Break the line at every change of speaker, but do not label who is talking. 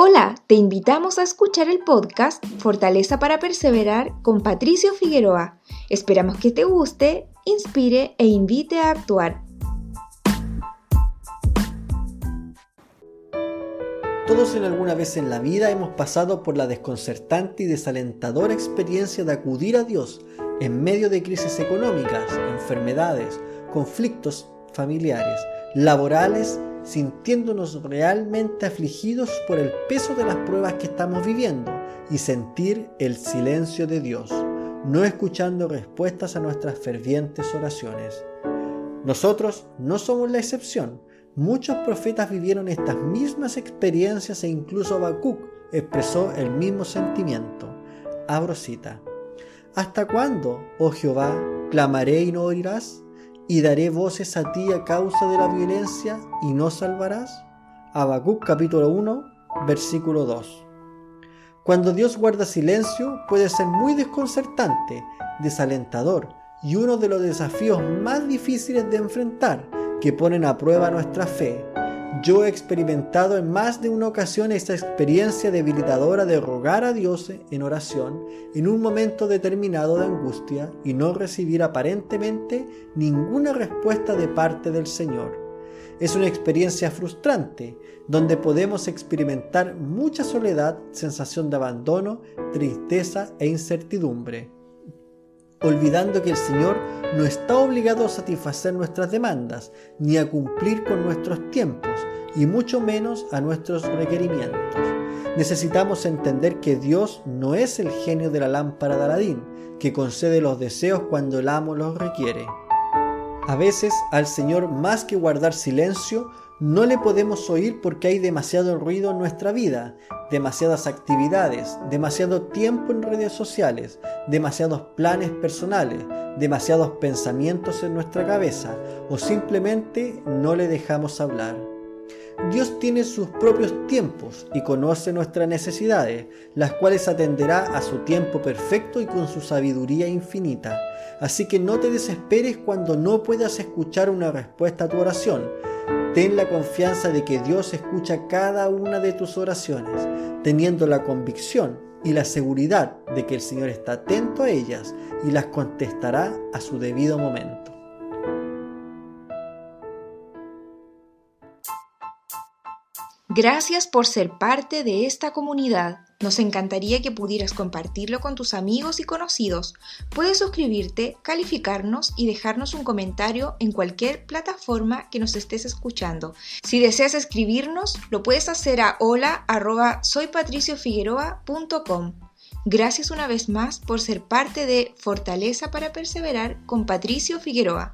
Hola, te invitamos a escuchar el podcast Fortaleza para Perseverar con Patricio Figueroa. Esperamos que te guste, inspire e invite a actuar.
Todos en alguna vez en la vida hemos pasado por la desconcertante y desalentadora experiencia de acudir a Dios en medio de crisis económicas, enfermedades, conflictos familiares, laborales sintiéndonos realmente afligidos por el peso de las pruebas que estamos viviendo y sentir el silencio de Dios, no escuchando respuestas a nuestras fervientes oraciones. Nosotros no somos la excepción. Muchos profetas vivieron estas mismas experiencias e incluso Habacuc expresó el mismo sentimiento. Abro cita. ¿Hasta cuándo, oh Jehová, clamaré y no oirás? Y daré voces a ti a causa de la violencia y no salvarás. Habacuc capítulo 1, versículo 2. Cuando Dios guarda silencio puede ser muy desconcertante, desalentador y uno de los desafíos más difíciles de enfrentar que ponen a prueba nuestra fe yo he experimentado en más de una ocasión esta experiencia debilitadora de rogar a Dios en oración en un momento determinado de angustia y no recibir aparentemente ninguna respuesta de parte del Señor. Es una experiencia frustrante, donde podemos experimentar mucha soledad, sensación de abandono, tristeza e incertidumbre olvidando que el Señor no está obligado a satisfacer nuestras demandas, ni a cumplir con nuestros tiempos, y mucho menos a nuestros requerimientos. Necesitamos entender que Dios no es el genio de la lámpara de Aladín, que concede los deseos cuando el amo los requiere. A veces al Señor más que guardar silencio, no le podemos oír porque hay demasiado ruido en nuestra vida, demasiadas actividades, demasiado tiempo en redes sociales, demasiados planes personales, demasiados pensamientos en nuestra cabeza o simplemente no le dejamos hablar. Dios tiene sus propios tiempos y conoce nuestras necesidades, las cuales atenderá a su tiempo perfecto y con su sabiduría infinita. Así que no te desesperes cuando no puedas escuchar una respuesta a tu oración Ten la confianza de que Dios escucha cada una de tus oraciones, teniendo la convicción y la seguridad de que el Señor está atento a ellas y las contestará a su debido momento.
Gracias por ser parte de esta comunidad. Nos encantaría que pudieras compartirlo con tus amigos y conocidos. Puedes suscribirte, calificarnos y dejarnos un comentario en cualquier plataforma que nos estés escuchando. Si deseas escribirnos, lo puedes hacer a hola@soypatriciofigueroa.com. Gracias una vez más por ser parte de Fortaleza para Perseverar con Patricio Figueroa.